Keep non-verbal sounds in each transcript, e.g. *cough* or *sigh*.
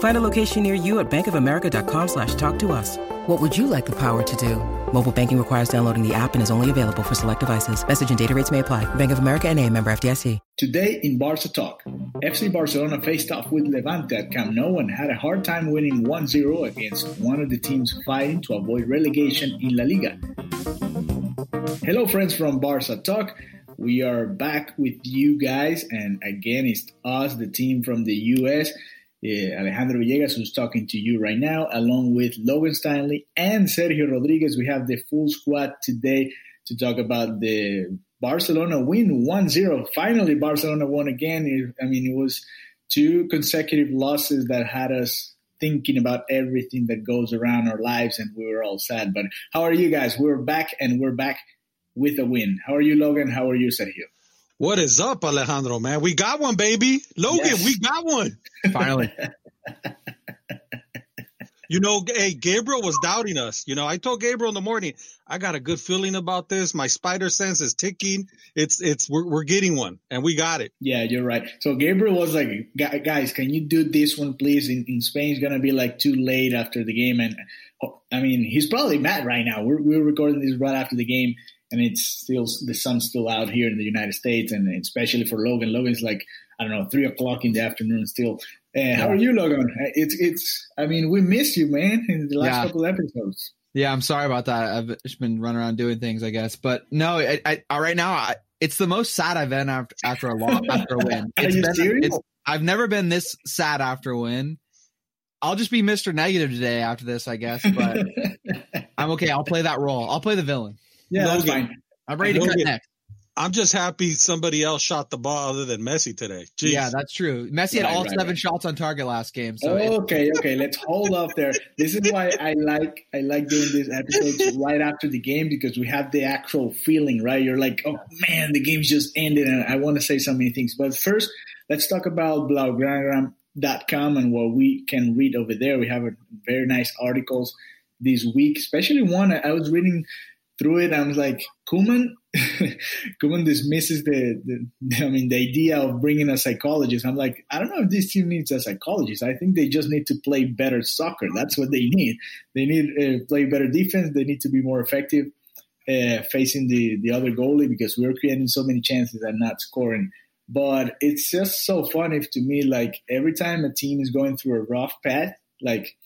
Find a location near you at bankofamerica.com slash talk to us. What would you like the power to do? Mobile banking requires downloading the app and is only available for select devices. Message and data rates may apply. Bank of America and a member FDIC. Today in Barca Talk, FC Barcelona faced off with Levante at Camp Nou and had a hard time winning 1-0 against one of the teams fighting to avoid relegation in La Liga. Hello friends from Barca Talk. We are back with you guys and again it's us, the team from the US uh, Alejandro Villegas, who's talking to you right now, along with Logan Stanley and Sergio Rodriguez. We have the full squad today to talk about the Barcelona win 1-0. Finally, Barcelona won again. I mean, it was two consecutive losses that had us thinking about everything that goes around our lives and we were all sad. But how are you guys? We're back and we're back with a win. How are you, Logan? How are you, Sergio? What is up, Alejandro, man? We got one, baby. Logan, yes. we got one. Finally. you know, hey, Gabriel was doubting us. You know, I told Gabriel in the morning, I got a good feeling about this. My spider sense is ticking. It's, it's, we're, we're getting one and we got it. Yeah, you're right. So Gabriel was like, guys, can you do this one, please? In, in Spain, it's going to be like too late after the game. And oh, I mean, he's probably mad right now. We're, we're recording this right after the game and it's still the sun's still out here in the United States, and especially for Logan. Logan's like I don't know three o'clock in the afternoon still. Uh, how are you, Logan? Uh, it's it's. I mean, we missed you, man, in the last yeah. couple episodes. Yeah, I'm sorry about that. I've just been running around doing things, I guess. But no, I, I, I right now I, it's the most sad I've been after after a long *laughs* after a win. It's been, serious? It's, I've never been this sad after a win. I'll just be Mr. Negative today after this, I guess. But *laughs* I'm okay. I'll play that role. I'll play the villain. Yeah, Logan, that's fine. I'm ready to Logan, cut next. I'm just happy somebody else shot the ball other than Messi today. Jeez. Yeah, that's true. Messi had right, all right, seven right. shots on target last game. So okay, okay, let's hold up there. This is why I like I like doing these episodes right after the game because we have the actual feeling, right? You're like, oh man, the game's just ended, and I want to say so many things. But first, let's talk about blaugrana.com and what we can read over there. We have a very nice articles this week, especially one I was reading through it, I was like, Koeman, *laughs* Koeman dismisses the, the, I mean, the idea of bringing a psychologist. I'm like, I don't know if this team needs a psychologist. I think they just need to play better soccer. That's what they need. They need uh, play better defense. They need to be more effective uh, facing the the other goalie because we're creating so many chances and not scoring. But it's just so funny to me. Like every time a team is going through a rough patch, like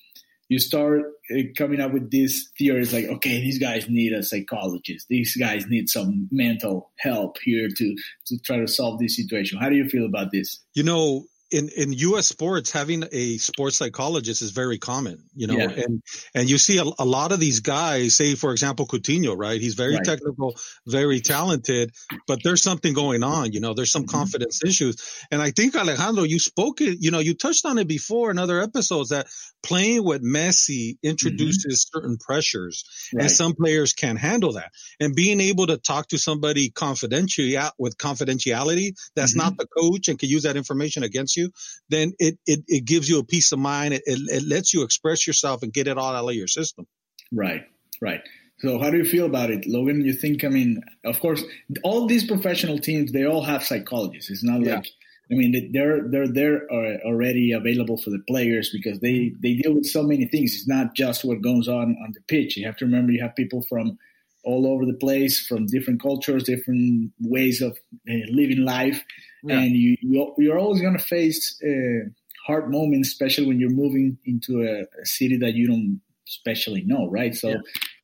you start uh, coming up with these theories like, okay, these guys need a psychologist. These guys need some mental help here to, to try to solve this situation. How do you feel about this? You know, in in U.S. sports, having a sports psychologist is very common, you know, yeah. and and you see a, a, lot of these guys. Say, for example, Coutinho, right? He's very right. technical, very talented, but there's something going on, you know. There's some mm-hmm. confidence issues, and I think Alejandro, you spoke it, you know, you touched on it before in other episodes that playing with Messi introduces mm-hmm. certain pressures, right. and some players can't handle that. And being able to talk to somebody confidentially with confidentiality that's mm-hmm. not the coach and can use that information against you then it, it, it gives you a peace of mind. It, it, it lets you express yourself and get it all out of your system. Right, right. So how do you feel about it, Logan? You think, I mean, of course, all these professional teams, they all have psychologists. It's not yeah. like, I mean, they're they're they're uh, already available for the players because they they deal with so many things. It's not just what goes on on the pitch. You have to remember you have people from all over the place, from different cultures, different ways of uh, living life, yeah. and you, you are always going to face uh, hard moments, especially when you're moving into a, a, city that you don't especially know, right? So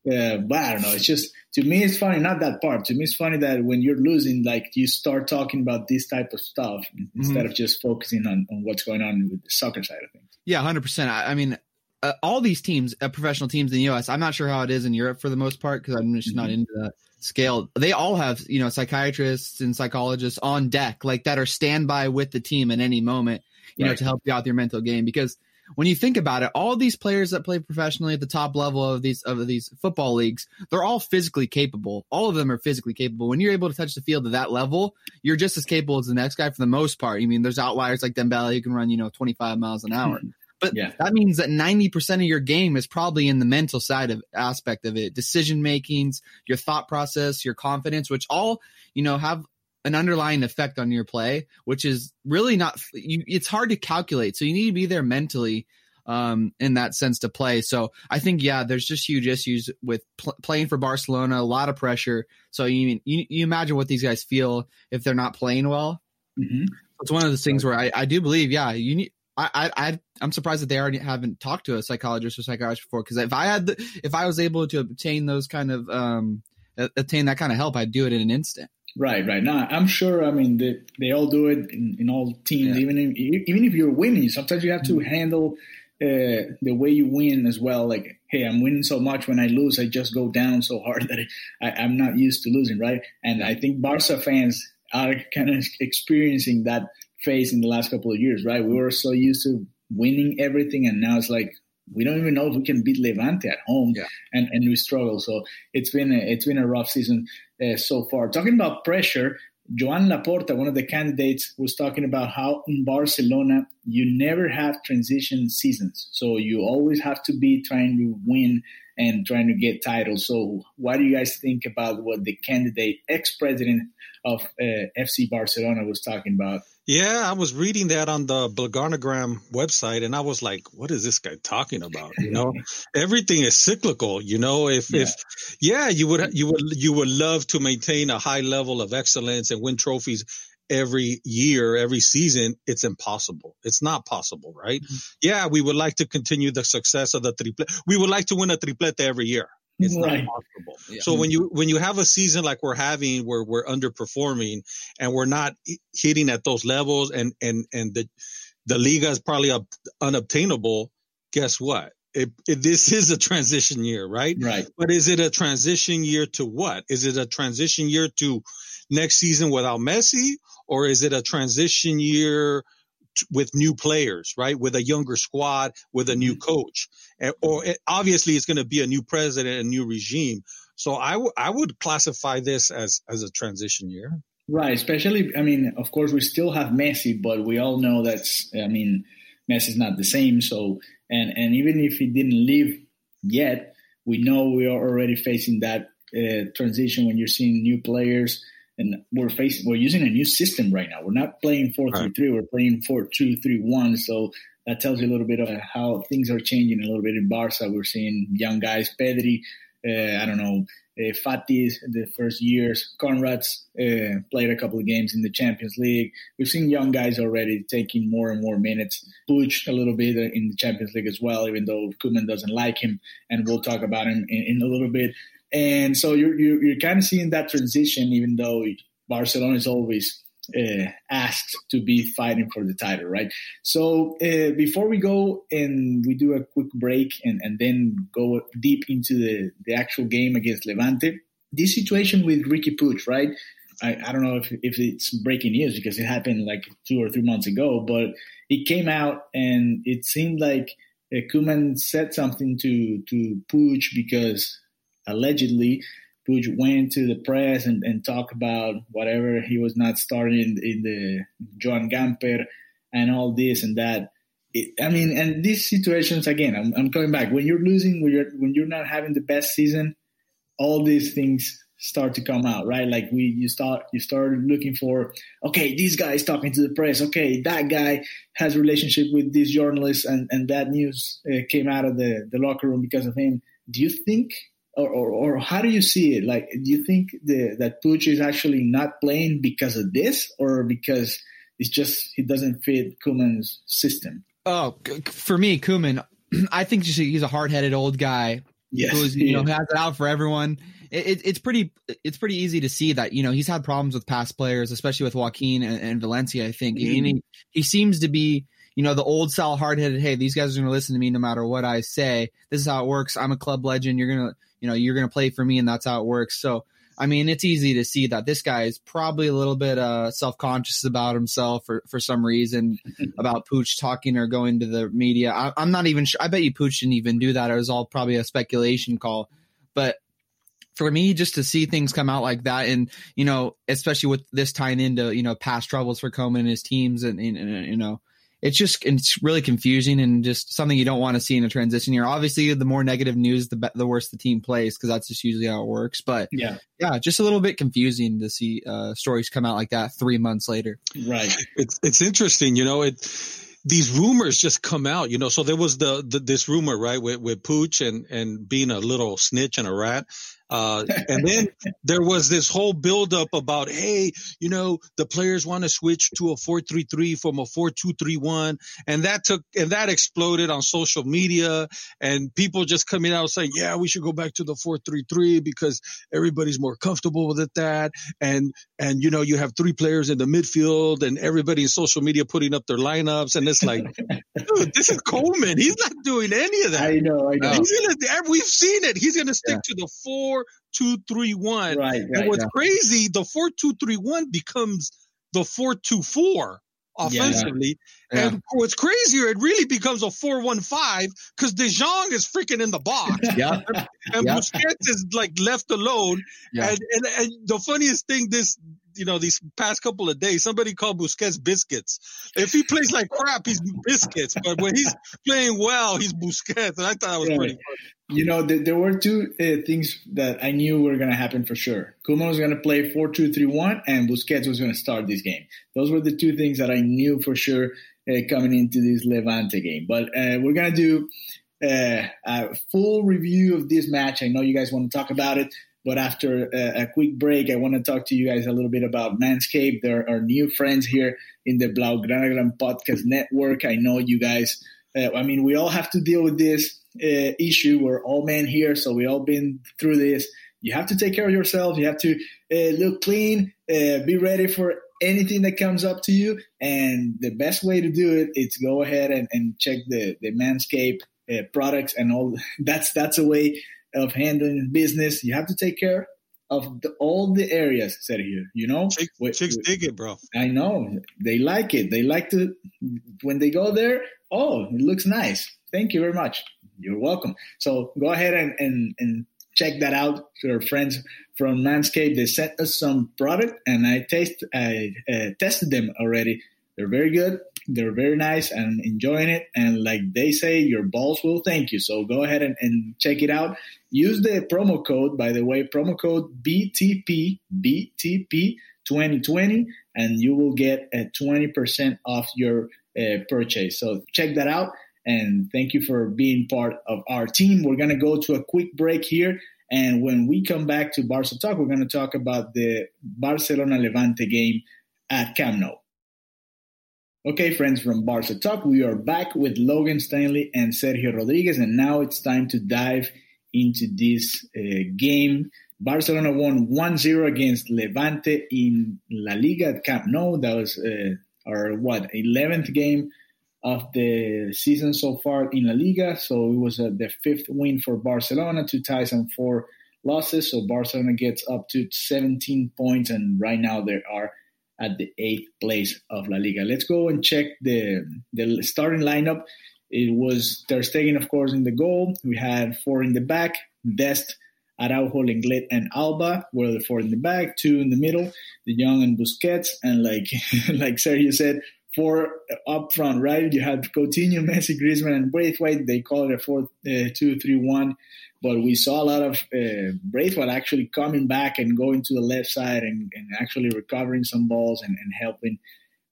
yeah. uh, but I don't know. It's just to me, it's funny. Not that part. To me, it's funny that when you're losing, like you start talking about this type of stuff instead mm-hmm. of just focusing on, on what's going on with the soccer side of things. Yeah, hundred percent. I, I mean, uh, all these teams, uh, professional teams in the U.S. I'm not sure how it is in Europe for the most part because I'm just mm-hmm. not into that scale. They all have you know psychiatrists and psychologists on deck like that are standby with the team at any moment, you right. know, to help you out with your mental game because when you think about it, all these players that play professionally at the top level of these of these football leagues, they're all physically capable. All of them are physically capable. When you're able to touch the field at that level, you're just as capable as the next guy for the most part. I mean, there's outliers like Dembele who can run, you know, 25 miles an hour. Mm-hmm. But yeah. that means that 90% of your game is probably in the mental side of aspect of it. Decision makings, your thought process, your confidence, which all, you know, have an underlying effect on your play, which is really not. You, it's hard to calculate. So you need to be there mentally um, in that sense to play. So I think yeah, there's just huge issues with pl- playing for Barcelona, a lot of pressure. So you, you you imagine what these guys feel if they're not playing well. Mm-hmm. It's one of those things where I, I do believe, yeah, you need. I, I I'm surprised that they already haven't talked to a psychologist or psychiatrist before. Because if I had, the, if I was able to obtain those kind of um, attain that kind of help, I'd do it in an instant. Right, right. Now I'm sure. I mean, they, they all do it in, in all teams. Yeah. Even if, even if you're winning, sometimes you have to mm-hmm. handle uh, the way you win as well. Like, hey, I'm winning so much. When I lose, I just go down so hard *laughs* that I, I'm not used to losing, right? And I think Barca fans are kind of experiencing that phase in the last couple of years, right? We were so used to winning everything, and now it's like we don't even know if we can beat Levante at home, yeah. and and we struggle. So it's been a, it's been a rough season uh, so far. Talking about pressure, Joan Laporta, one of the candidates, was talking about how in Barcelona you never have transition seasons. So you always have to be trying to win and trying to get titles. So what do you guys think about what the candidate, ex-president of uh, FC Barcelona was talking about? Yeah, I was reading that on the Blaugranagram website, and I was like, "What is this guy talking about?" You know, *laughs* everything is cyclical. You know, if yeah. if yeah, you would you would you would love to maintain a high level of excellence and win trophies every year, every season. It's impossible. It's not possible, right? Mm-hmm. Yeah, we would like to continue the success of the triplete. We would like to win a triplete every year. It's right. not possible. Yeah. So when you when you have a season like we're having where we're underperforming and we're not hitting at those levels and and and the the Liga is probably up, unobtainable, guess what? It, it, this is a transition year, right? Right. But is it a transition year to what? Is it a transition year to next season without Messi, or is it a transition year with new players, right? With a younger squad, with a new mm-hmm. coach, and, or it, obviously it's going to be a new president, a new regime. So I, w- I would classify this as as a transition year. Right, especially I mean, of course we still have Messi, but we all know that's I mean, Messi's not the same. So and and even if he didn't leave yet, we know we are already facing that uh, transition when you're seeing new players and we're facing we're using a new system right now. We're not playing four three three. We're playing four two three one. So that tells you a little bit of how things are changing a little bit in Barca. We're seeing young guys, Pedri, uh, I don't know, uh, Fati's the first years, Konrad's uh, played a couple of games in the Champions League. We've seen young guys already taking more and more minutes. Puig a little bit in the Champions League as well, even though Koeman doesn't like him, and we'll talk about him in, in a little bit. And so you're, you're, you're kind of seeing that transition, even though Barcelona is always uh, asked to be fighting for the title, right? So uh, before we go and we do a quick break and, and then go deep into the, the actual game against Levante, this situation with Riqui Puig, right? I, I don't know if, if it's breaking news because it happened like two or three months ago, but it came out and it seemed like uh, Koeman said something to, to Puig because allegedly Puig went to the press and, and talked about whatever he was not starting in, the Joan Gamper and all this and that. It, I mean, and these situations again, I'm, I'm coming back. When you're losing, when you're when you're not having the best season, all these things start to come out, right? Like we, you start, you start looking for, okay, this guy is talking to the press. Okay, that guy has relationship with this journalist, and and that news uh, came out of the the locker room because of him. Do you think or, or, or, how do you see it? Like, do you think the, that Puig is actually not playing because of this, or because it's just he doesn't fit Koeman's system? Oh, for me, Koeman, *clears throat* I think he's a hard-headed old guy yes, who's you know has it out for everyone. It, it, it's pretty it's pretty easy to see that you know he's had problems with past players, especially with Joaquin and, and Valencia. I think mm-hmm. he, he seems to be you know the old style hard headed. Hey, these guys are going to listen to me no matter what I say. This is how it works. I'm a club legend. You're gonna you know you're gonna play for me, and that's how it works. So I mean, it's easy to see that this guy is probably a little bit uh, self conscious about himself for, for some reason *laughs* about Puig talking or going to the media. I, am not even sure. I bet you Puig didn't even do that. It was all probably a speculation call. But for me, just to see things come out like that, and you know, especially with this tying into you know past troubles for Koeman and his teams, and, and, and you know, it's just it's really confusing and just something you don't want to see in a transition year. Obviously, the more negative news, the be- the worse the team plays because that's just usually how it works. But yeah, yeah, just a little bit confusing to see uh, stories come out like that three months later. Right. It's it's interesting, you know it. These rumors just come out, you know. So there was the, the this rumor, right, with with Puig and and being a little snitch and a rat. Uh, *laughs* and then there was this whole buildup about, hey, you know, the players want to switch to a 4-3-3 from a 4-2-3-1. And that took, and that exploded on social media and people just coming out saying, yeah, we should go back to the 4-3-3 because everybody's more comfortable with it, that. And, and, you know, you have three players in the midfield and everybody in social media putting up their lineups. And it's like, dude, this is Koeman. He's not doing any of that. I know, I know. Gonna, we've seen it. He's going to stick yeah. to the four four two three one. Right. And what's yeah. crazy, the four two three one becomes the four two four offensively. Yeah. And what's crazier, it really becomes a 4-1-5 because De Jong is freaking in the box. *laughs* yeah. And yeah. Busquets is like left alone. Yeah. And, and and the funniest thing this you know, these past couple of days, somebody called Busquets biscuits. If he plays like crap, he's biscuits. But when he's playing well, he's Busquets. And I thought that was yeah. pretty funny. You know, th- there were two uh, things that I knew were going to happen for sure. Koeman was going to play 4 2 3 1, and Busquets was going to start this game. Those were the two things that I knew for sure uh, coming into this Levante game. But uh, we're going to do uh, a full review of this match. I know you guys want to talk about it. But after a, a, quick break, I want to talk to you guys a little bit about Manscaped. They're our new friends here in the Blaugrana Podcast Network. I know you guys, uh, I mean, we all have to deal with this uh, issue. We're all men here, so we all been through this. You have to take care of yourself. You have to uh, look clean, uh, be ready for anything that comes up to you. And the best way to do it is go ahead and, and check the, the Manscaped uh, products and all. *laughs* That's, that's a way of handling business. You have to take care of the, all the areas said here. You know, chicks, with, chicks dig it, bro. I know they like it. They like to when they go there. Oh, it looks nice. Thank you very much. You're welcome. So go ahead and and, and check that out to our friends from Manscaped. They sent us some product, and I taste I uh, tested them already. They're very good. They're very nice and enjoying it. And like they say, your balls will thank you. So go ahead and, and check it out. Use the promo code, by the way, promo code BTP, BTP 2020, and you will get a 20% off your uh, purchase. So check that out. And thank you for being part of our team. We're going to go to a quick break here. And when we come back to Barca Talk, we're going to talk about the Barcelona Levante game at Camp Nou. Okay, friends from Barca Talk, we are back with Logan Stanley and Sergio Rodriguez, and now it's time to dive into this uh, game. Barcelona won 1-0 against Levante in La Liga at Camp Nou. That was uh, our what 11th game of the season so far in La Liga. So it was uh, the fifth win for Barcelona, two ties and four losses. So Barcelona gets up to 17 points, and right now they are at the eighth place of La Liga. Let's go and check the the starting lineup. It was Ter Stegen, of course, in the goal. We had four in the back: Dest, Araujo, Lenglet, and Alba were the four in the back. Two in the middle: De Jong and Busquets. And like *laughs* like Sergio said, four up front. Right? You had Coutinho, Messi, Griezmann, and Braithwaite. They call it a four uh, but we saw a lot of uh, Braithwaite actually coming back and going to the left side and, and actually recovering some balls and, and, helping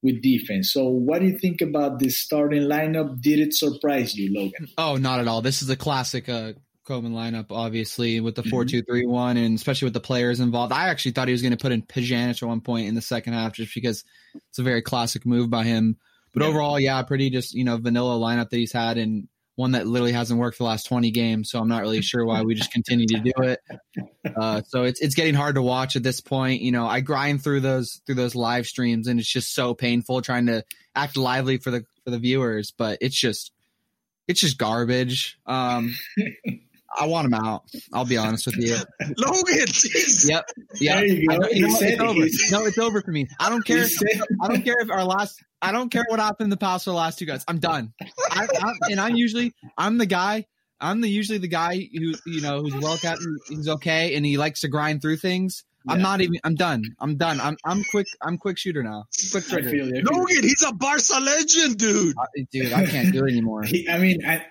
with defense. So, what do you think about this starting lineup? Did it surprise you, Logan? Oh, not at all. This is a classic uh, Koeman lineup, obviously, with the mm-hmm. 4 2 3 1, and especially with the players involved. I actually thought he was going to put in Pjanic at one point in the second half just because it's a very classic move by him. But yeah. overall, yeah, pretty just, you know, vanilla lineup that he's had. And one that literally hasn't worked for the last 20 games. So I'm not really sure why we just continue to do it. Uh, so it's it's getting hard to watch at this point. You know, I grind through those through those live streams, and it's just so painful trying to act lively for the for the viewers. But it's just it's just garbage. Um, I want him out. I'll be honest with you. *laughs* Logan, geez. Yep. Yeah. You go. I, you know It's said- over. No, it's over for me. I don't care. If, I don't care if our last. I don't care what happened in the past for the last two guys. I'm done. I, I'm, and I'm usually I'm the guy. I'm the usually the guy who you know who's well kept. and He's okay, and he likes to grind through things. I'm not even. I'm done. I'm done. I'm I'm quick. I'm quick shooter now. Quick I trigger. feel you, I feel you. Logan, he's a Barca legend, dude. Uh, Dude, I can't do it anymore. He, I mean, I,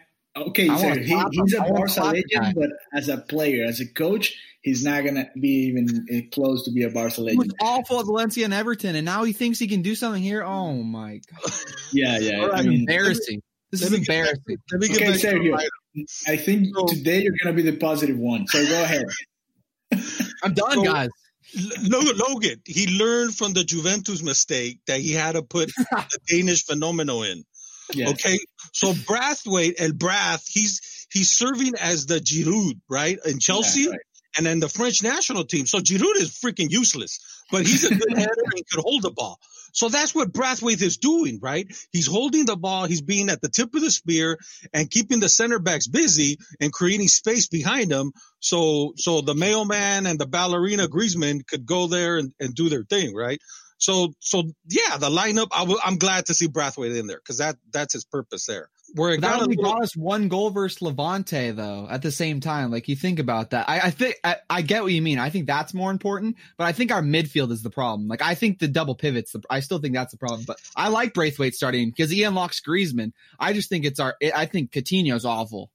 okay, so he, he's a a I Barca clap guy. legend, but as a player, as a coach, he's not gonna be even uh, close to be a Barca He was legend. awful at Valencia and Everton, and now he thinks he can do something here. Oh my god! Yeah, yeah. All I right, mean, embarrassing. This is me get back- embarrassing. Let me get okay, Sergio. I think So- today you're gonna be the positive one. So go ahead. *laughs* I'm done, So- guys. Logan, Logan, he learned from the Juventus mistake that he had to put *laughs* the Danish phenomenal in. Yeah. Okay, so Braithwaite and Brath, he's he's serving as the Giroud, right, in Chelsea, Yeah, right. and then the French national team. So Giroud is freaking useless, but he's a good *laughs* header and could hold the ball. So that's what Braithwaite is doing, right? He's holding the ball, he's being at the tip of the spear and keeping the center backs busy and creating space behind them. So so the mailman and the ballerina Griezmann could go there and, and do their thing, right? So so yeah, the lineup. I w- I'm glad to see Braithwaite in there because that that's his purpose there. Where it That only little, got us one goal versus Levante, though. At the same time, like you think about that, I, I think I, I get what you mean. I think that's more important, but I think our midfield is the problem. Like I think the double pivots. The, I still think that's the problem. But I like Braithwaite starting because he unlocks Griezmann. I just think it's our. I think Coutinho's awful.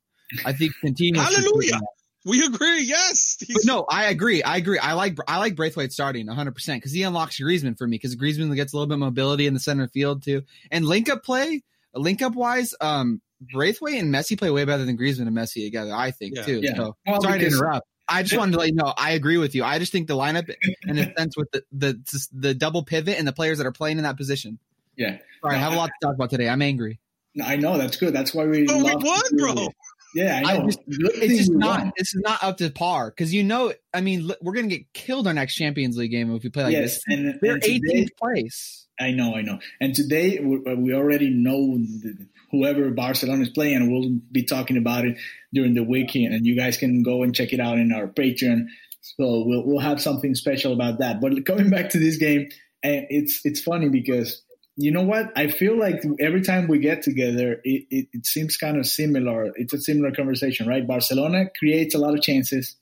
I think Coutinho. Hallelujah. We agree. Yes, But no, I agree. I agree. I like I like Braithwaite starting 100 percent because he unlocks Griezmann for me because Griezmann gets a little bit of mobility in the center field too. And link up play, link up wise, um, Braithwaite and Messi play way better than Griezmann and Messi together. I think Yeah. too. Yeah. So Well, sorry to interrupt. I just wanted to let you know I agree with you. I just think the lineup, in a sense, with the the the double pivot and the players that are playing in that position. Yeah. Sorry, I have a lot to talk about today. I'm angry. I know that's good. That's why we. Oh, we love won, bro. Yeah, I I just- It's just not. won. This is not up to par because you know. I mean, we're gonna get killed our next Champions League game if we play like yes, this. and, They're and today, 18th place. I know, I know. And today we, uh, we already know the, whoever Barcelona is playing, we'll be talking about it during the weekend. And you guys can go and check it out in our Patreon. So we'll we'll have something special about that. But coming back to this game, and it's it's funny because you know what? I feel like every time we get together, it, it, it seems kind of similar. It's a similar conversation, right? Barcelona creates a lot of chances.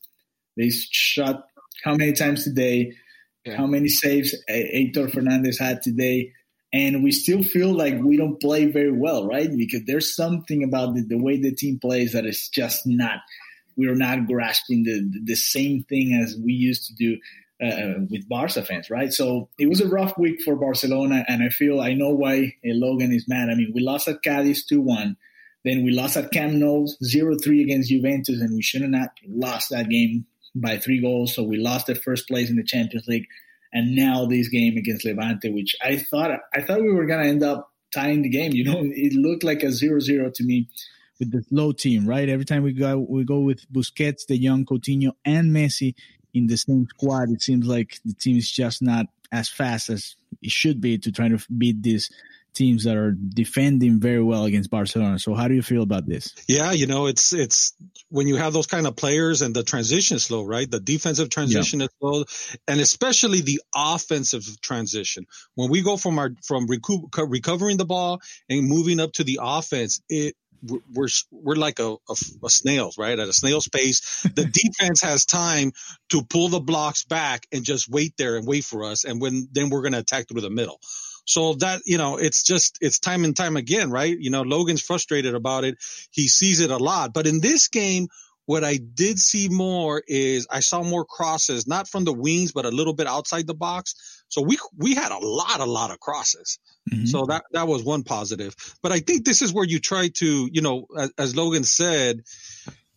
They shot how many times today? Yeah. How many saves Aitor Fernandez had today? And we still feel like we don't play very well, right? Because there's something about the, the way the team plays that is just not. We're not grasping the the same thing as we used to do uh, with Barca fans, right? So it was a rough week for Barcelona, and I feel I know why uh, Logan is mad. I mean, we lost at Cadiz two one, then we lost at Camp Nou 0-3 against Juventus, and we should have not lost that game by three goals. So we lost the first place in the Champions League, and now this game against Levante, which I thought I thought we were gonna end up tying the game. You know, *laughs* it looked like a 0-0 to me. with the slow team, right? Every time we go, we go with Busquets, De Jong, Coutinho, and Messi in the same squad. It seems like the team is just not as fast as it should be to try to beat these teams that are defending very well against Barcelona. So, how do you feel about this? Yeah, you know, it's it's when you have those kind of players and the transition is slow, right? The defensive transition is slow, and especially the offensive transition. When we go from our from recoup, recovering the ball and moving up to the offense, it we're we're, like a, a, a snail, right? At a snail's pace, the *laughs* defense has time to pull the blocks back and just wait there and wait for us, and when then we're going to attack through the middle. So that, you know, it's just, it's time and time again, right? You know, Logan's frustrated about it. He sees it a lot. But in this game, what I did see more is I saw more crosses, not from the wings, but a little bit outside the box. So we, we had a lot, a lot of crosses. Mhm. So that, that was one positive. But I think this is where you try to, you know, as, as Logan said,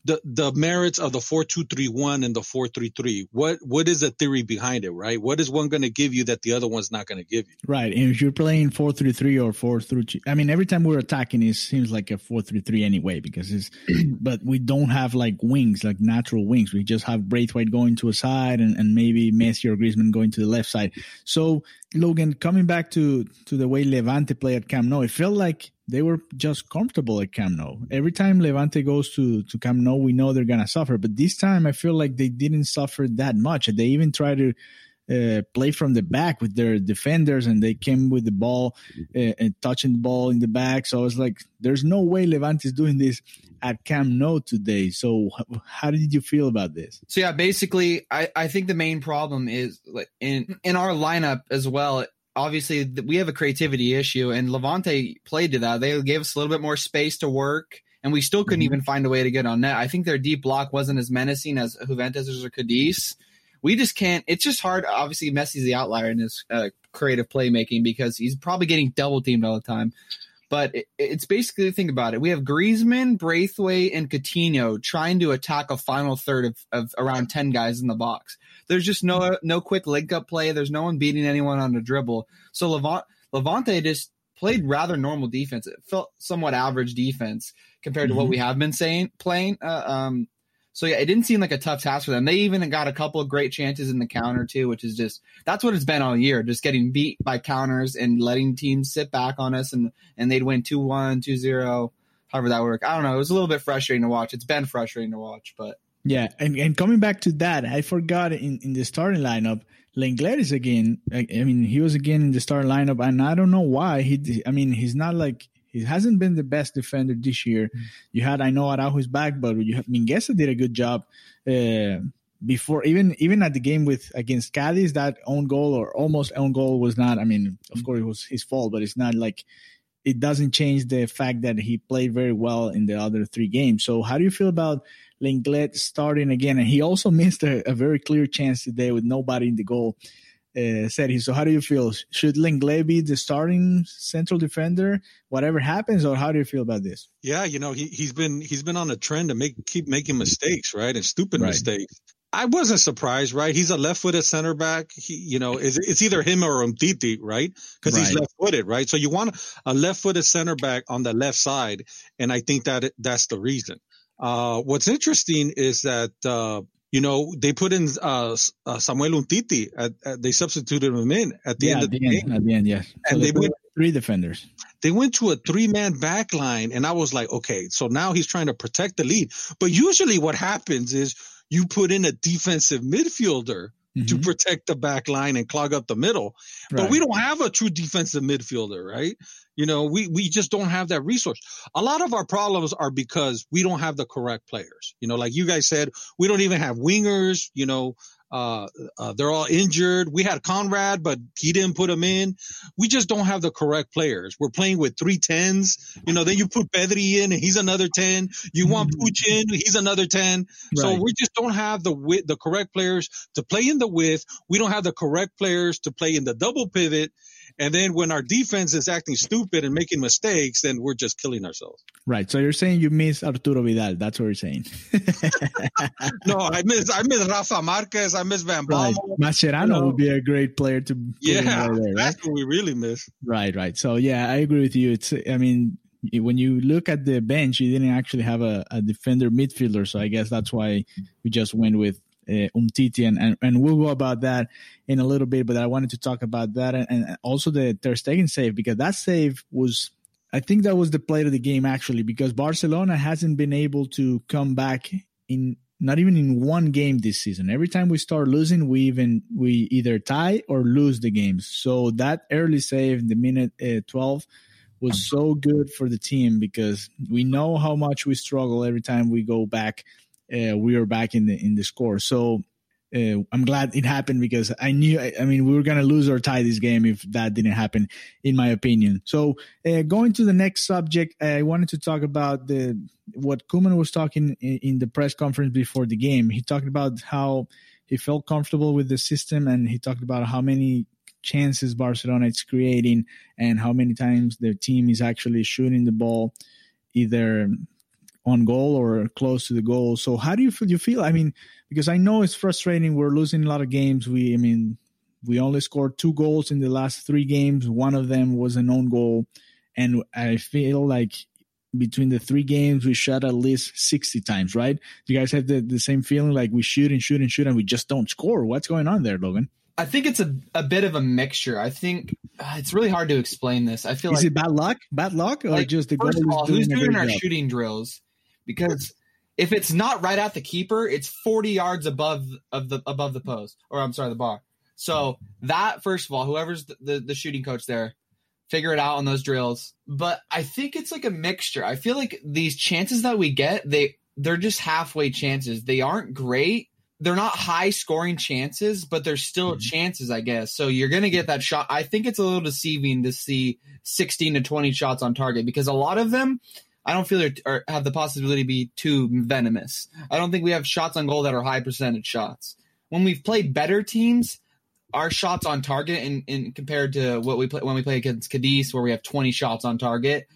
the the merits of the four two three one and the four three three. What what is the theory behind it, right? What is one going to give you that the other one's not going to give you? Right. And if you're playing four three three or four two, I mean, every time we're attacking, it seems like a four three three anyway because it's. *clears throat* but we don't have like wings, like natural wings. We just have Braithwaite going to a side and, and maybe Messi or Griezmann going to the left side. So Logan, coming back to to the way Levante play at Camp Nou, it felt like they were just comfortable at Camp Nou. Every time Levante goes to to Camp Nou, we know they're gonna suffer. But this time, I feel like they didn't suffer that much. They even try to uh, play from the back with their defenders, and they came with the ball uh, and touching the ball in the back. So I was like, "There's no way Levante is doing this at Camp Nou today." So how did you feel about this? So yeah, basically, I I think the main problem is in in our lineup as well obviously we have a creativity issue, and Levante played to that. They gave us a little bit more space to work, and we still couldn't mm-hmm. even find a way to get on net. I think their deep block wasn't as menacing as Juventus or Cadiz. We just can't. It's just hard. Obviously, Messi's the outlier in his uh, creative playmaking because he's probably getting double teamed all the time. But it, it's basically think about it. We have Griezmann, Braithwaite, and Coutinho trying to attack a final third of, of around ten guys in the box. There's just no no quick link up play. There's no one beating anyone on a dribble. So Levante, Levante just played rather normal defense. It felt somewhat average defense compared to mm-hmm. what we have been saying playing. Uh, um, so yeah, it didn't seem like a tough task for them. They even got a couple of great chances in the counter too, which is just that's what it's been all year, just getting beat by counters and letting teams sit back on us and and they'd win 2-1, 2-0, however that worked. I don't know. It was a little bit frustrating to watch. It's been frustrating to watch, but yeah, and, and coming back to that, I forgot in, in the starting lineup, Lenglet is again. I, I, mean, he was again in the starting lineup, and I don't know why. He, I mean, he's not like he hasn't been the best defender this year. Mm-hmm. You had I know Araujo's back, but you have Mingueza did a good job uh, before even even at the game with against Cadiz. That own goal or almost own goal was not. I mean, of mm-hmm. course it was his fault, but it's not like it doesn't change the fact that he played very well in the other three games. So, how do you feel about Lenglet starting again, and he also missed a, a very clear chance today with nobody in the goal. Uh, said he. So, how do you feel? Should Lenglet be the starting central defender, whatever happens, or how do you feel about this? Yeah, you know, he he's been he's been on a trend to make keep making mistakes, right, and stupid right. mistakes. I wasn't surprised, right? He's a left-footed center back. He, you know, it's, it's either him or Umtiti, right? Because right. he's left-footed, right? So you want a left-footed center back on the left side, and I think that that's the reason. Uh, what's interesting is that, uh, you know, they put in uh, uh Samuel Umtiti. At, at, they substituted him in at the yeah, end of the, the game. At the end, yes. And they, they went three defenders. They went to a three-man back line, and I was like, okay, so now he's trying to protect the lead. But usually, what happens is you put in a defensive midfielder mm-hmm. to protect the back line and clog up the middle. Right. But we don't have a true defensive midfielder, right? You know, we, we just don't have that resource. A lot of our problems are because we don't have the correct players. You know, like you guys said, we don't even have wingers, you know, uh, uh, they're all injured. We had Konrad, but he didn't put him in. We just don't have the correct players. We're playing with three tens. You know, then you put Pedri in and he's another 10. You want mm-hmm. In, he's another 10. Right. So we just don't have the width, the correct players to play in the width. We don't have the correct players to play in the double pivot. And then when our defense is acting stupid and making mistakes, then we're just killing ourselves. Right. So you're saying you miss Arturo Vidal. That's what you're saying. *laughs* no, I miss I miss Rafa Marquez. I miss Van Bommel. Right. Mascherano you know? would be a great player to yeah. *laughs* Right there, that's what we really miss. Right. Right. So yeah, I agree with you. It's I mean when you look at the bench, you didn't actually have a, a defender midfielder. So I guess that's why we just went with uh, Umtiti, and, and, and we'll go about that in a little bit. But I wanted to talk about that and, and also the Ter Stegen save because that save was, I think that was the play of the game actually because Barcelona hasn't been able to come back in not even in one game this season. Every time we start losing, we even we either tie or lose the games. So that early save in the minute uh, 12 was so good for the team because we know how much we struggle every time we go back uh, we were back in the in the score. So uh, I'm glad it happened because I knew. I, mean, we were gonna lose or tie this game if that didn't happen, in my opinion. So uh, going to the next subject, I wanted to talk about the what Koeman was talking in, in the press conference before the game. He talked about how he felt comfortable with the system, and he talked about how many chances Barcelona is creating and how many times their team is actually shooting the ball either on goal or close to the goal. So how do you feel? You feel? I mean, because I know it's frustrating. We're losing a lot of games. We, I mean, we only scored two goals in the last three games. One of them was an own goal, and I feel like between the three games we shot at least 60 times right do you guys have the, the same feeling like we shoot and shoot and shoot and we just don't score what's going on there logan I think it's a, a bit of a mixture. I think uh, it's really hard to explain this. I feel is like it bad luck, bad luck, or like, just the first of all, doing who's doing our job? shooting drills? Because if it's not right at the keeper, it's forty yards above of the above the post, or I'm sorry, the bar. So that first of all, whoever's the, the, the shooting coach there, figure it out on those drills. But I think it's like a mixture. I feel like these chances that we get, they they're just halfway chances. They aren't great. They're not high scoring chances, but they're still mm-hmm. chances, I guess. So you're gonna get that shot. I think it's a little deceiving to see 16 to 20 shots on target because a lot of them, I don't feel are, have the possibility to be too venomous. I don't think we have shots on goal that are high percentage shots. When we've played better teams, our shots on target in, in compared to what we play when we play against Cadiz, where we have 20 shots on target,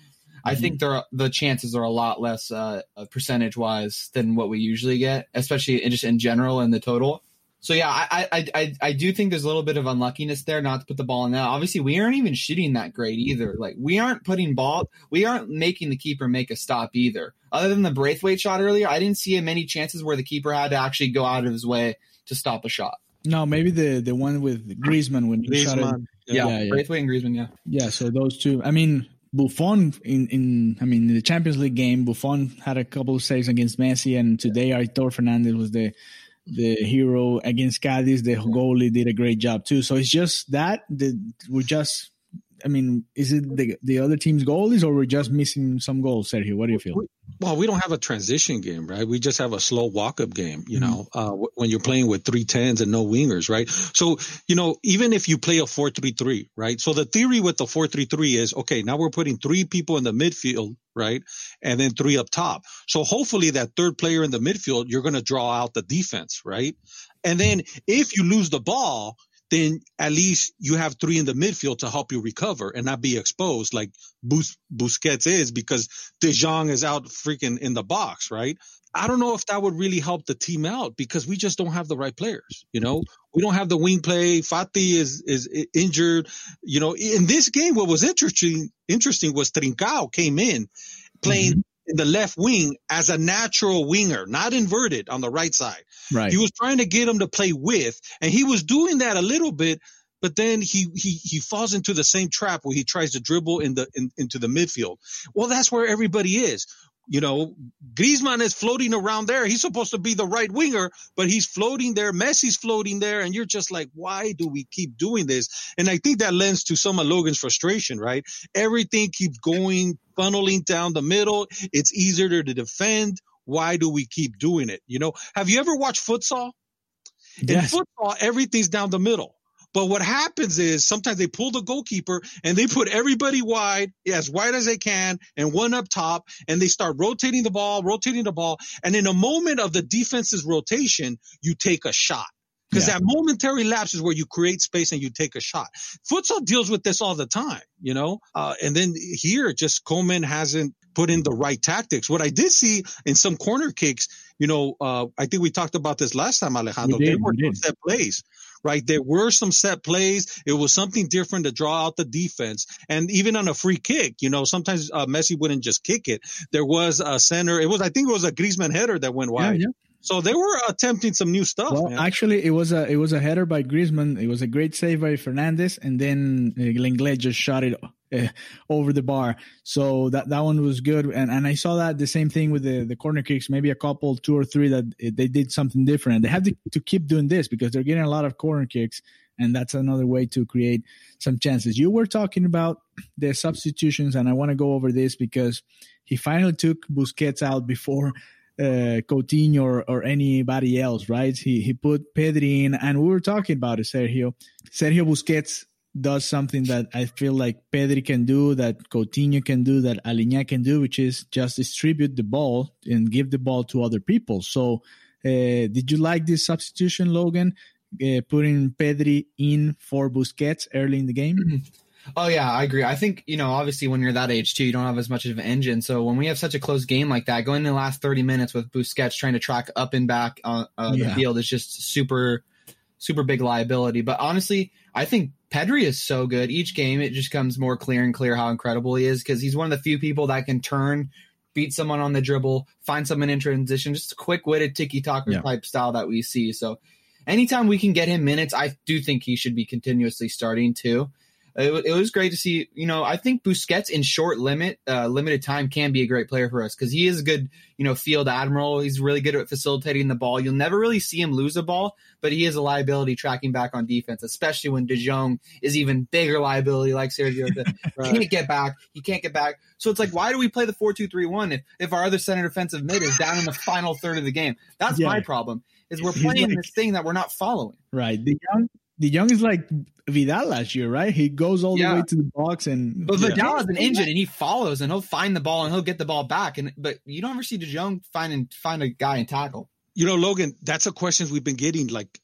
I think there are, the chances are a lot less uh, percentage wise than what we usually get, especially in, just in general in the total. So yeah, I, I I I do think there's a little bit of unluckiness there not to put the ball in that. Obviously, we aren't even shooting that great either. Like we aren't putting ball, we aren't making the keeper make a stop either. Other than the Braithwaite shot earlier, I didn't see many chances where the keeper had to actually go out of his way to stop a shot. No, maybe the the one with Griezmann when he shot it. Griezmann. Yeah, Yeah, yeah. Braithwaite and Griezmann. Yeah. Yeah, so those two. I mean, Buffon in, in I mean in the Champions League game, Buffon had a couple of saves against Messi, and today Aitor Fernandez was the the hero against Cadiz. The goalie did a great job too. So it's just that the, we're just. I mean, is it the the other team's goalies, or we're just missing some goals, Sergio? What do you feel? Well, we don't have a transition game, right? We just have a slow walk up game, you know, uh, when you're playing with three tens and no wingers, right? So, you know, even if you play a four three three, right? So the theory with the four three three is okay, now we're putting three people in the midfield, right? And then three up top. So hopefully that third player in the midfield, you're going to draw out the defense, right? And then if you lose the ball, then at least you have three in the midfield to help you recover and not be exposed like Bus- Busquets is because De Jong is out freaking in the box, right? I don't know if that would really help the team out because we just don't have the right players. You know, we don't have the wing play. Fati is is injured. You know, in this game, what was interesting interesting was Trincao came in playing mm-hmm. In the left wing as a natural winger, not inverted on the right side. Right. He was trying to get him to play with, and he was doing that a little bit, but then he he he falls into the same trap where he tries to dribble in the in, into the midfield. Well, that's where everybody is. You know, Griezmann is floating around there. He's supposed to be the right winger, but he's floating there. Messi's floating there, and you're just like, why do we keep doing this? And I think that lends to some of Logan's frustration, right? Everything keeps going, funneling down the middle. It's easier to defend. Why do we keep doing it? You know, have you ever watched futsal? In football, everything's down the middle. But what happens is sometimes they pull the goalkeeper and they put everybody wide, as wide as they can, and one up top, and they start rotating the ball, rotating the ball. And in a moment of the defense's rotation, you take a shot. Because Yeah. that momentary lapse is where you create space and you take a shot. Futsal deals with this all the time, you know? Uh, and then here, just Koeman hasn't put in the right tactics. What I did see in some corner kicks, you know, uh, I think we talked about this last time, Alejandro. Did, there were we set plays, right? There were some set plays. It was something different to draw out the defense. And even on a free kick, you know, sometimes uh, Messi wouldn't just kick it. There was a center. It was, I think it was a Griezmann header that went wide. yeah. So they were attempting some new stuff. Well, man. actually, it was a it was a header by Griezmann. It was a great save by Fernandez, and then uh, Lenglet just shot it over the bar. So that that one was good, and and I saw that the same thing with the the corner kicks. Maybe a couple, two or three that uh, they did something different. They have to, to keep doing this because they're getting a lot of corner kicks, and that's another way to create some chances. You were talking about the substitutions, and I want to go over this because he finally took Busquets out before uh, Coutinho or, or anybody else, right? He he put Pedri in, and we were talking about it, Sergio. Sergio Busquets does something that I feel like Pedri can do, that Coutinho can do, that Aleñá can do, which is just distribute the ball and give the ball to other people. So, uh, did you like this substitution, Logan? Uh, putting Pedri in for Busquets early in the game? Oh yeah, I agree. I think you know, obviously, when you're that age too, you don't have as much of an engine. So when we have such a close game like that, going in the last 30 minutes with Busquets trying to track up and back on uh, yeah. the field is just super, super big liability. But honestly, I think Pedri is so good. Each game, it just comes more clear and clear how incredible he is because he's one of the few people that can turn, beat someone on the dribble, find someone in transition, just a quick witted tiki taka yeah. type style that we see. So anytime we can get him minutes, I do think he should be continuously starting too it, it, was great to see. You know, I think Busquets in short limit, uh, limited time can be a great player for us because he is a good, you know, field admiral. He's really good at facilitating the ball. You'll never really see him lose a ball, but he is a liability tracking back on defense, especially when De Jong is even bigger liability like Sergio. *laughs* right. He can't get back. He can't get back. So it's like, why do we play the four two three one if if our other center defensive mid is down in the final third of the game? That's yeah. my problem. Is we're playing like, this thing that we're not following. Right. The young De Jong is like Vidal last year, right? He goes all yeah. the way to the box and But Vidal yeah. has an engine and he follows and he'll find the ball and he'll get the ball back. And but you don't ever see De Jong find and find a guy and tackle. You know, Logan, that's a question we've been getting like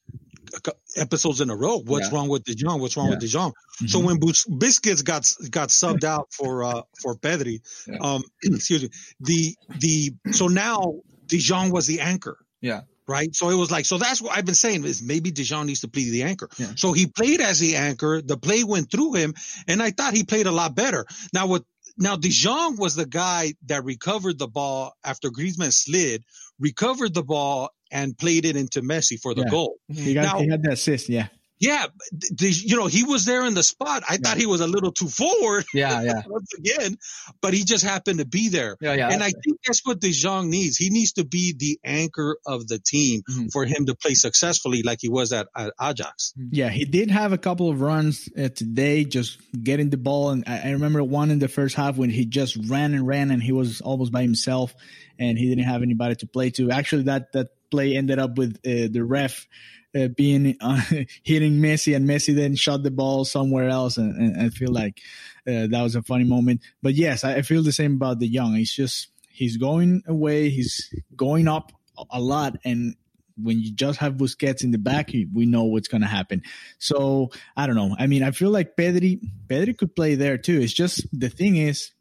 episodes in a row. What's yeah. wrong with De Jong? What's wrong with De Jong? Mm-hmm. So when Busquets got got subbed out for uh for Pedri, um *clears throat* excuse me, the the so now De Jong was the anchor. Yeah right? So it was like, so that's what I've been saying is maybe De Jong needs to play the anchor. Yeah. So he played as the anchor. The play went through him, and I thought he played a lot better. Now what? now De Jong was the guy that recovered the ball after Griezmann slid, recovered the ball and played it into Messi for the yeah. goal. He got now, he had the assist, yeah. Yeah, the, you know, he was there in the spot. I yeah. thought he was a little too forward. Yeah, *laughs* yeah. once again, but he just happened to be there. Yeah, yeah. And I think that's what De Jong needs. He needs to be the anchor of the team mm-hmm. for him to play successfully like he was at, at Ajax. Mm-hmm. Yeah, he did have a couple of runs uh, today, just getting the ball. And I, I remember one in the first half when he just ran and ran and he was almost by himself and he didn't have anybody to play to. Actually, that, that play ended up with uh, the ref uh, being uh, *laughs* hitting Messi and Messi then shot the ball somewhere else. And, and I feel like uh, that was a funny moment. But yes, I, I feel the same about De Jong. He's just, he's going away. He's going up a lot. And when you just have Busquets in the back, we know what's going to happen. So I don't know. I mean, I feel like Pedri, Pedri could play there too. It's just the thing is,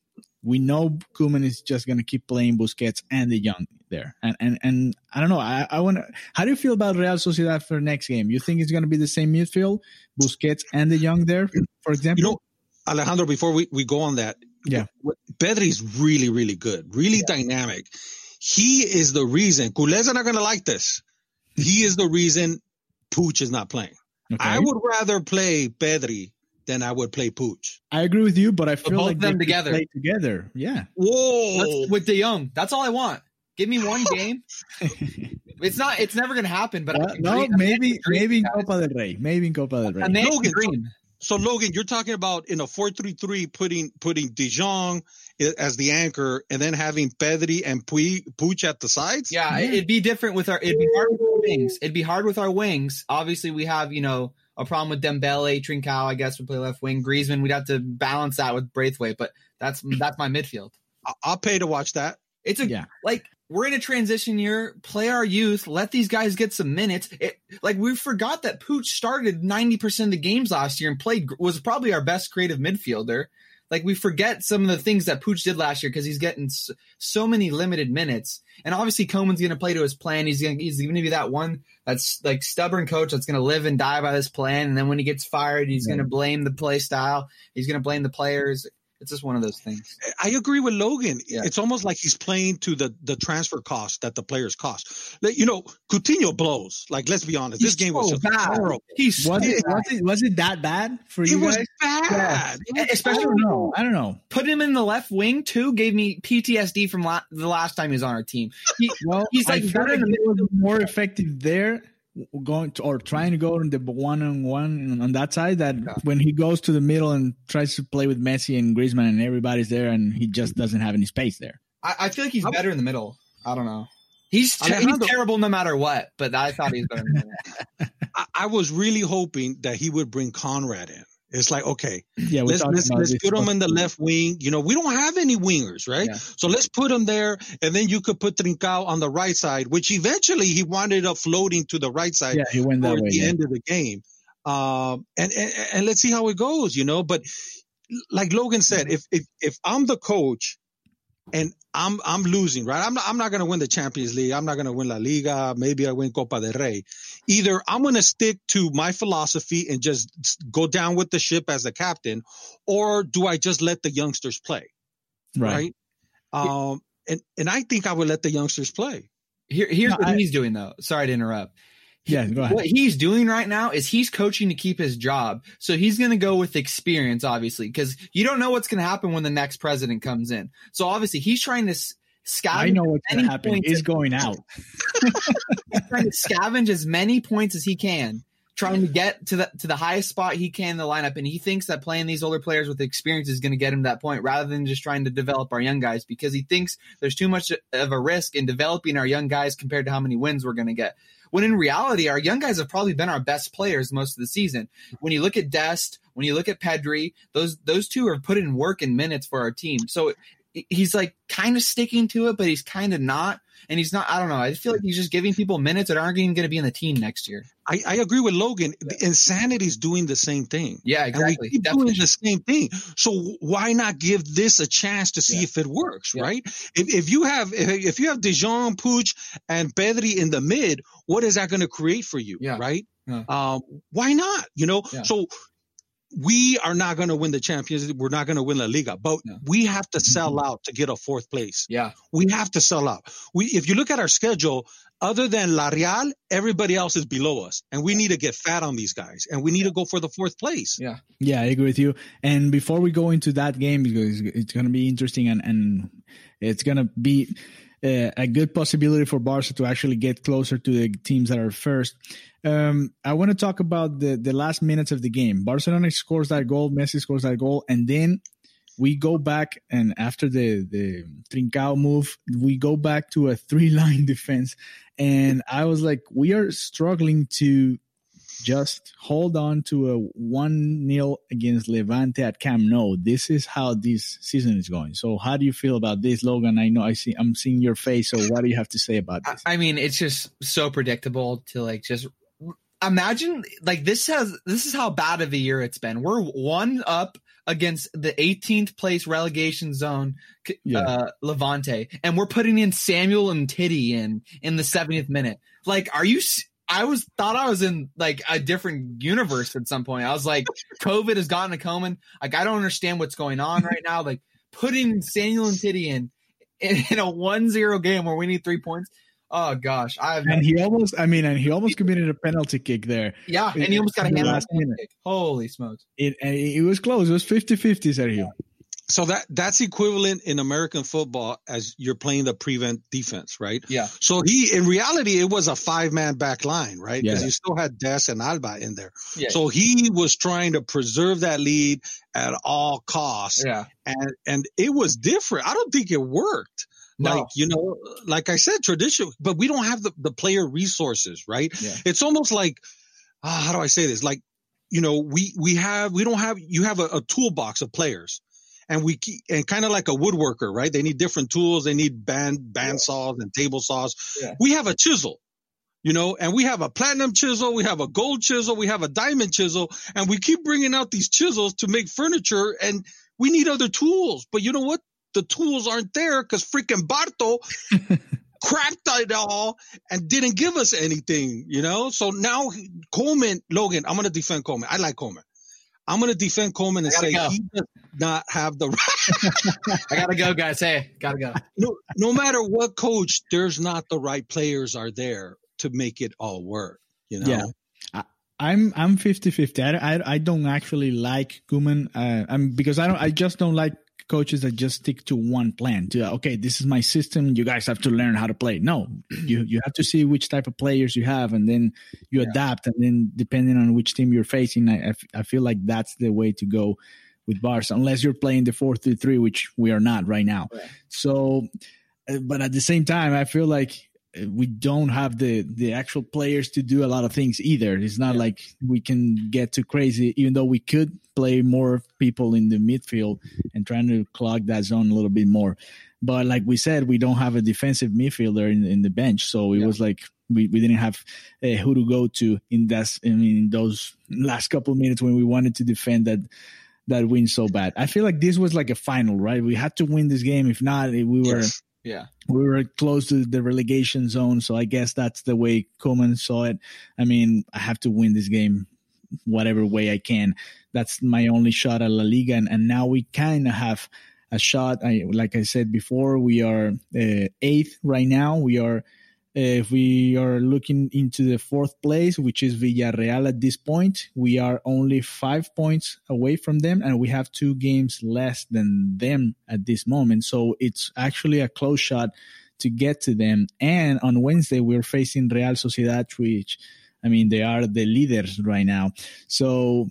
we know Koeman is just going to keep playing Busquets and De Jong there. And and and I don't know. I, I want to. How do you feel about Real Sociedad for next game? You think it's going to be the same midfield, Busquets and De Jong there, for example? You know, Alejandro. Before we, we go on that, yeah, Pedri is really really good, really yeah. dynamic. He is the reason. Are not going to like this. He is the reason Puig is not playing. *laughs* Okay. I would rather play Pedri than I would play Puig. I agree with you, but I feel both like them together. Play together. Yeah. Whoa. Let's, with De Jong. That's all I want. Give me one *laughs* game. it's not. It's never going to happen. But uh, no, maybe maybe in Copa del Rey. Maybe in Copa del Rey. Logan, dream. So, so Logan, you're talking about in a four-three-three, putting putting De Jong as the anchor, and then having Pedri and Puig at the sides. Yeah, yeah, it'd be different with our. It'd be hard with our wings. It'd be hard with our wings. Obviously, we have you know a problem with Dembele, Trincao, I guess would play left wing. Griezmann, we'd have to balance that with Braithwaite, but that's hmm. that's my midfield. I'll pay to watch that. It's a yeah. like we're in a transition year. Play our youth. Let these guys get some minutes. It, like we forgot that Puig started ninety percent of the games last year and played was probably our best creative midfielder. Like we forget some of the things that Puig did last year because he's getting so, so, many limited minutes. And obviously Koeman's going to play to his plan. He's going he's going to be that one that's like stubborn coach that's going to live and die by this plan. And then when he gets fired, he's yeah. going to blame the play style. He's going to blame the players. It's just one of those things. I agree with Logan. Yeah. It's almost like he's playing to the the transfer cost that the players cost. You know, Coutinho blows. Like, let's be honest, he's this game so was just bad. horrible. He's was it, was it was it that bad for you? It was bad. Yeah. Especially, I don't know. I don't know. Put him in the left wing too. Gave me PTSD from la- the last time he was on our team. He, *laughs* well, he's like, I better like more effective there going to or trying to go on the one on one on that side that yeah. when he goes to the middle and tries to play with Messi and Griezmann and everybody's there and he just doesn't have any space there. I, I feel like he's better in the middle. I don't know. He's, ter- he's terrible no matter what, but I thought he was better. *laughs* I, I was really hoping that he would bring Konrad in. It's like, okay, yeah, let's let's, let's put him in the left wing. You know, we don't have any wingers, right? Yeah. So let's put him there, and then you could put Trincao on the right side, which eventually he wanted up floating to the right side. Yeah, he went that way. the yeah. end of the game, um, and, and and let's see how it goes, you know. But like Logan said, if if if I'm the coach and I'm I'm losing, right? I'm not I'm not going to win the Champions League. I'm not going to win La Liga. Maybe I win Copa del Rey. Either I'm going to stick to my philosophy and just go down with the ship as the captain, or do I just let the youngsters play? Right. right? Um, and and I think I would let the youngsters play. Here, here's no, what I, he's doing though. Sorry to interrupt. Yeah, go ahead. What he's doing right now is he's coaching to keep his job. So he's going to go with experience, obviously, because you don't know what's going to happen when the next president comes in. So obviously, he's trying to scavenge. I know what's going to happen. He's going out. he's trying to scavenge as many points as he can, trying to get to the to the highest spot he can in the lineup. And he thinks that playing these older players with experience is going to get him to that point, rather than just trying to develop our young guys, because he thinks there's too much of a risk in developing our young guys compared to how many wins we're going to get. When in reality, our young guys have probably been our best players most of the season. When you look at Dest, when you look at Pedri, those those two are put in work and minutes for our team. So he's like kind of sticking to it, but he's kind of not. And he's not, I don't know. I feel like he's just giving people minutes that aren't even going to be in the team next year. I, I agree with Logan. Yeah. Insanity is doing the same thing. Yeah, exactly. And we doing the same thing. So why not give this a chance to see yeah. if it works, yeah. right? If, if you have if you have De Puig, and Pedri in the mid, what is that going to create for you, Yeah. right? Um, why not? You know, so we are not going to win the Champions League. We're not going to win La Liga, but yeah. we have to sell mm-hmm. out to get a fourth place. Yeah. We have to sell out. We, if you look at our schedule, other than La Real, everybody else is below us and we need to get fat on these guys and we need to go for the fourth place. Yeah. Yeah, I agree with you. And before we go into that game, because it's going to be interesting and, and it's going to be uh, a good possibility for Barca to actually get closer to the teams that are first. Um, I want to talk about the, the last minutes of the game. Barcelona scores that goal, Messi scores that goal, and then we go back and after the the Trincao move, we go back to a *laughs* three line defense, and I was like, we are struggling to just hold on to a one 0 against Levante at Camp Nou. This is how this season is going. So, how do you feel about this, Logan? I know I see I'm seeing your face. So, what do you have to say about this? I mean, it's just so predictable to like just imagine like this has this is how bad of a year it's been. We're one up against the 18th place relegation zone yeah. uh, Levante, and we're putting in Samuel Umtiti in in the 70th minute. Like, are you? I was thought I was in like a different universe at some point. I was like, *laughs* COVID has gotten a Koeman. Like, I don't understand what's going on right now. Like, putting Samuel Umtiti in in, in a 1-0 game where we need three points Oh gosh, I have. And he almost, I mean, and he almost committed a penalty kick there. Yeah, and he almost got a hand last minute. Kick. Holy smokes! It it was close. It was 50-50, Sergio. So that that's equivalent in American football as you're playing the prevent defense, right? Yeah. So he, in reality, it was a five man back line, right? Because yeah. you still had Dest and Alba in there. Yeah. So he was trying to preserve that lead at all costs. Yeah. And and it was different. I don't think it worked. No. Like, you know, like I said, traditional, but we don't have the, the player resources, right? Yeah. It's almost like, uh, how do I say this? Like, you know, we, we have, we don't have, you have a, a toolbox of players and we keep, and kind of like a woodworker, right? They need different tools. They need band, band yeah. saws and table saws. Yeah. We have a chisel, you know, and we have a platinum chisel. We have a gold chisel. We have a diamond chisel and we keep bringing out these chisels to make furniture and we need other tools. But you know what? The tools aren't there because freaking Barto *laughs* crapped it all and didn't give us anything, you know? So now Koeman, Logan, I'm going to defend Koeman. I like Koeman. I'm going to defend Koeman and say go. he does not have the right. *laughs* I got to go, guys. Hey, got to go. No, no matter what coach, there's not the right players are there to make it all work, you know? Yeah. I'm I'm 50-50. I, I, I don't actually like Koeman uh, I'm because I don't I just don't like coaches that just stick to one plan to okay this is my system you guys have to learn how to play no *clears throat* you you have to see which type of players you have and then you yeah. adapt and then depending on which team you're facing I, I feel like that's the way to go with bars unless you're playing the 4-3-3 which we are not right now right. so uh, but at the same time i feel like we don't have the the actual players to do a lot of things either. It's not yeah. like we can get too crazy, even though we could play more people in the midfield and trying to clog that zone a little bit more. But like we said, we don't have a defensive midfielder in, in the bench, so it yeah. was like we, we didn't have uh, who to go to in that. I mean, in those last couple minutes when we wanted to defend that that win so bad. I feel like this was like a final, right? We had to win this game. If not, we were yes. Yeah we were close to the relegation zone. So I guess that's the way Koeman saw it. I mean, I have to win this game whatever way I can. That's my only shot at La Liga, and, and now we kind of have a shot. I like I said before, we are uh, eighth right now. We are Uh, if we are looking into the fourth place, which is Villarreal at this point, we are only five points away from them, and we have two games less than them at this moment. So it's actually a close shot to get to them. And on Wednesday, we're facing Real Sociedad, which, I mean, they are the leaders right now. So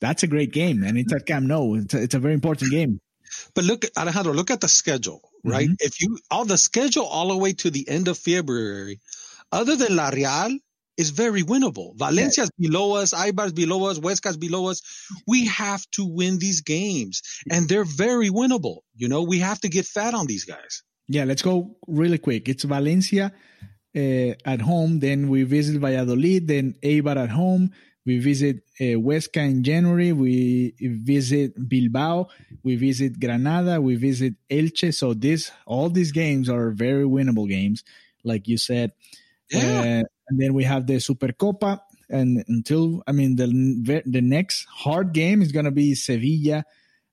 that's a great game, and it's at Camp Nou. It's a, it's a very important game. But look, Alejandro, look at the schedule, right? Mm-hmm. If you all the schedule all the way to the end of February, other than La Real, is very winnable. Valencia's yeah. below us, Eibar's below us, Huesca's below us. We have to win these games, and they're very winnable. You know, we have to get fat on these guys. Yeah, let's go really quick. It's Valencia uh, at home, then we visit Valladolid, then Eibar at home, we visit uh, Huesca in January. We visit Bilbao. We visit Granada. We visit Elche. So this, all these games are very winnable games, like you said. Yeah. Uh, and then we have the Supercopa. And until, I mean, the the next hard game is going to be Sevilla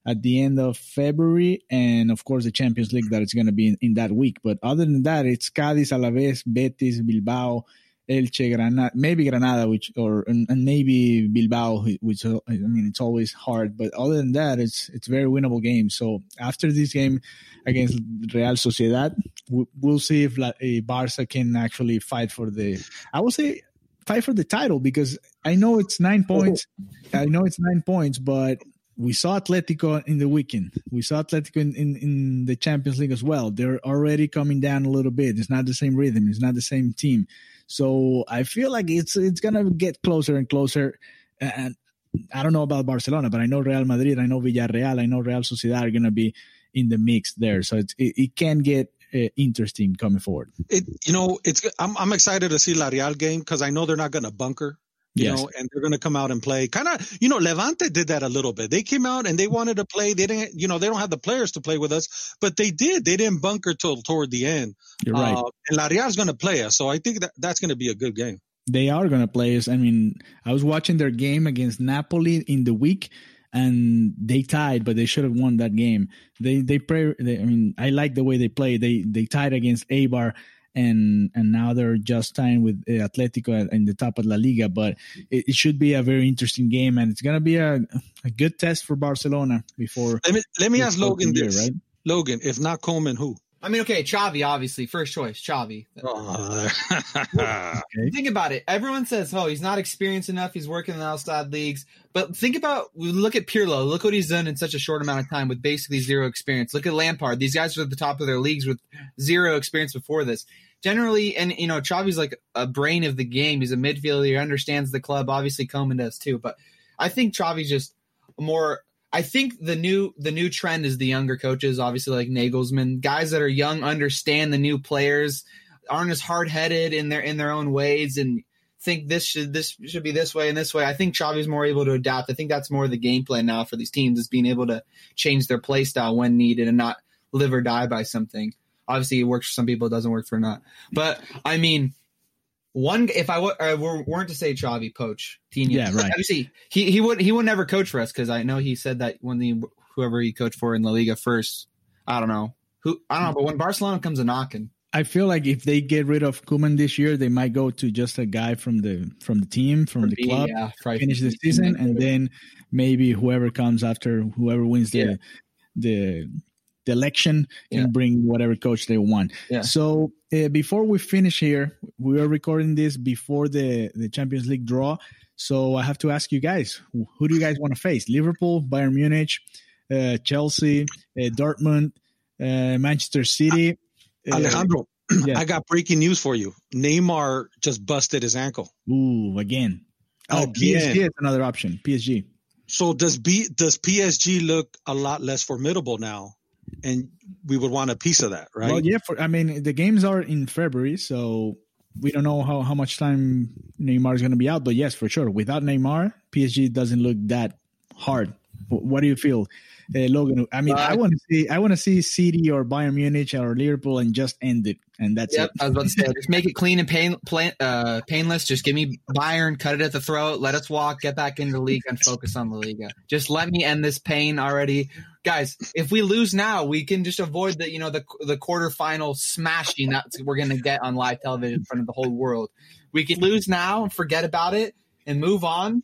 at the end of February, and of course the Champions League that is going to be in, in, that week. But other than that, it's Cadiz, Alaves, Betis, Bilbao, Elche, Granada, maybe Granada, which or and, and, maybe Bilbao, which uh, I mean it's always hard, but other than that, it's it's very winnable game. So after this game against Real Sociedad, we'll see if La, eh, Barca can actually fight for the. I will say fight for the title because I know it's nine oh. points. I know it's nine points, but we saw Atletico in the weekend. We saw Atletico in, in, in, the Champions League as well. They're already coming down a little bit. It's not the same rhythm. It's not the same team. So I feel like it's it's gonna get closer and closer. And I don't know about Barcelona, but I know Real Madrid, I know Villarreal, I know Real Sociedad are gonna be in the mix there. So it, it can get uh, interesting coming forward. It you know it's I'm I'm excited to see La Real game because I know they're not gonna bunker you yes. know, and they're going to come out and play. Kind of, you know, Levante did that a little bit. They came out and they wanted to play. They didn't, you know, they don't have the players to play with us, but they did. They didn't bunker till toward the end. You're right. Uh, and La Real's going to play us, so I think that that's going to be a good game. They are going to play us. I mean, I was watching their game against Napoli in the week. And they tied, but they should have won that game. They they play. They, I mean, I like the way they play. They they tied against Eibar, and and now they're just tying with uh, Atletico in the top of La Liga. But it, it, should be a very interesting game, and it's gonna be a, a good test for Barcelona before. Let me let me ask Logan this, right? Logan, if not Koeman, who? I mean, okay, Xavi, obviously, first choice, Xavi. Oh. *laughs* Think about it. Everyone says, "Oh, he's not experienced enough. He's working in the outside leagues." But think about, look at Pirlo. Look what he's done in such a short amount of time with basically zero experience. Look at Lampard. These guys are at the top of their leagues with zero experience before this. Generally, and you know, Xavi's like a brain of the game. He's a midfielder. He understands the club. Obviously, Koeman does too. But I think Xavi's just more I think the new the new trend is the younger coaches, obviously like Nagelsmann, guys that are young understand the new players, aren't as hard headed in their in their own ways, and think this should this should be this way and this way. I think Xavi's more able to adapt. I think that's more the game plan now for these teams is being able to change their play style when needed and not live or die by something. Obviously, it works for some people, it doesn't work for not. But I mean, one if I w- uh, weren't to say Xavi poach Tino, yeah, right. Obviously, he he would he would never coach for us because I know he said that when the whoever he coached for in La Liga first, I don't know. Who I don't know, but when Barcelona comes a knocking, I feel like if they get rid of Koeman this year, they might go to just a guy from the from the team from the club, yeah, finish the season, and then maybe whoever comes after whoever wins the yeah. the the election can yeah. bring whatever coach they want. Yeah. So uh, before we finish here, we are recording this before the the Champions League draw. So I have to ask you guys, who do you guys want to face? Liverpool, Bayern Munich, uh, Chelsea, uh, Dortmund, uh, Manchester City. Uh, Alejandro, *clears throat* yeah. I got breaking news for you. Neymar just busted his ankle. Ooh, again. Oh, again. PSG is another option. PSG. So does B does PSG look a lot less formidable now and we would want a piece of that, right? Well, yeah. For, I mean, the games are in February, so we don't know how, how much time Neymar is going to be out. But yes, for sure, without Neymar, PSG doesn't look that hard. What do you feel, uh, Logan? I mean, uh, I want to see I want to see City or Bayern Munich or Liverpool and just end it, and that's yep, it. I was about to say, *laughs* just make it clean and pain, plain, uh, painless. Just give me Bayern, cut it at the throat, let us walk, get back into the league, and focus on the Liga. Just let me end this pain already, guys. If we lose now, we can just avoid the you know the the quarterfinal smashing that we're gonna get on live television in front of the whole world. We can lose now and forget about it and move on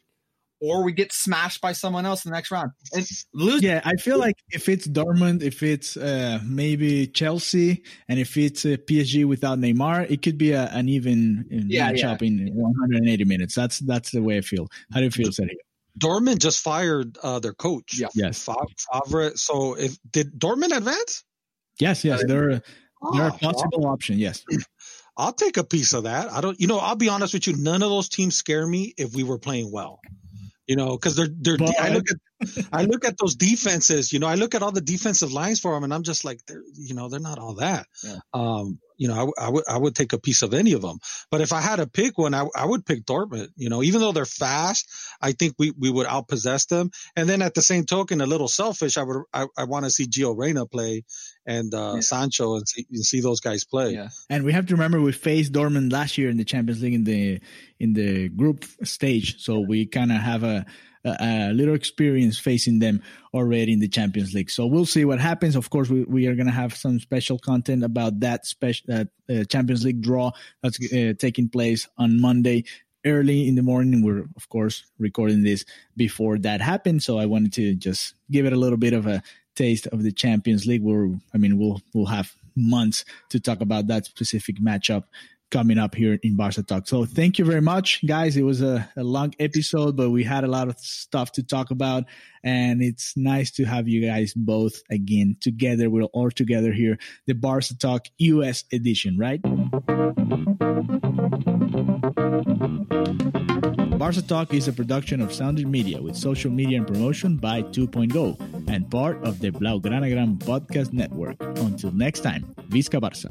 or we get smashed by someone else in the next round and lose. Yeah, I feel like if it's Dortmund, if it's uh, maybe Chelsea, and if it's uh, PSG without Neymar, it could be a, an even yeah, matchup yeah. in 180 minutes. That's that's the way I feel. How do you feel, Sergio? Dortmund just fired uh, their coach. Yeah. Yes. Favre. So if did Dortmund advance? Yes, yes. They're they're a ah, possible option. Yes. I'll take a piece of that. I don't, you know, I'll be honest with you. None of those teams scare me if we were playing well you know, because they're they're. But, I look at I look at those defenses. You know, I look at all the defensive lines for them, and I'm just like, they're you know, they're not all that. Yeah. Um, you know, I, I, would I would take a piece of any of them. But if I had to pick one, I, I would pick Dortmund. You know, even though they're fast, I think we, we would outpossess them. And then at the same token, a little selfish, I would I, I want to see Gio Reyna play and uh, yeah. Sancho and see, and see those guys play. Yeah. And we have to remember we faced Dortmund last year in the Champions League in the in the group stage, so we kind of have a a, little experience facing them already in the Champions League. So we'll see what happens. Of course, we, we are going to have some special content about that special uh, Champions League draw that's uh, taking place on Monday early in the morning. We're of course recording this before that happened, so I wanted to just give it a little bit of a taste of the Champions League. Where I mean, we'll we'll have months to talk about that specific matchup coming up here in Barca Talk. So thank you very much, guys. It was a, a, long episode, but we had a lot of stuff to talk about. And it's nice to have you guys both again together. We're all together here, the Barca Talk US edition, right? Barca Talk is a production of Sounded Media with social media and promotion by 2.0 and part of the Blaugrana Blaugranagram podcast network. Until next time, Visca Barca.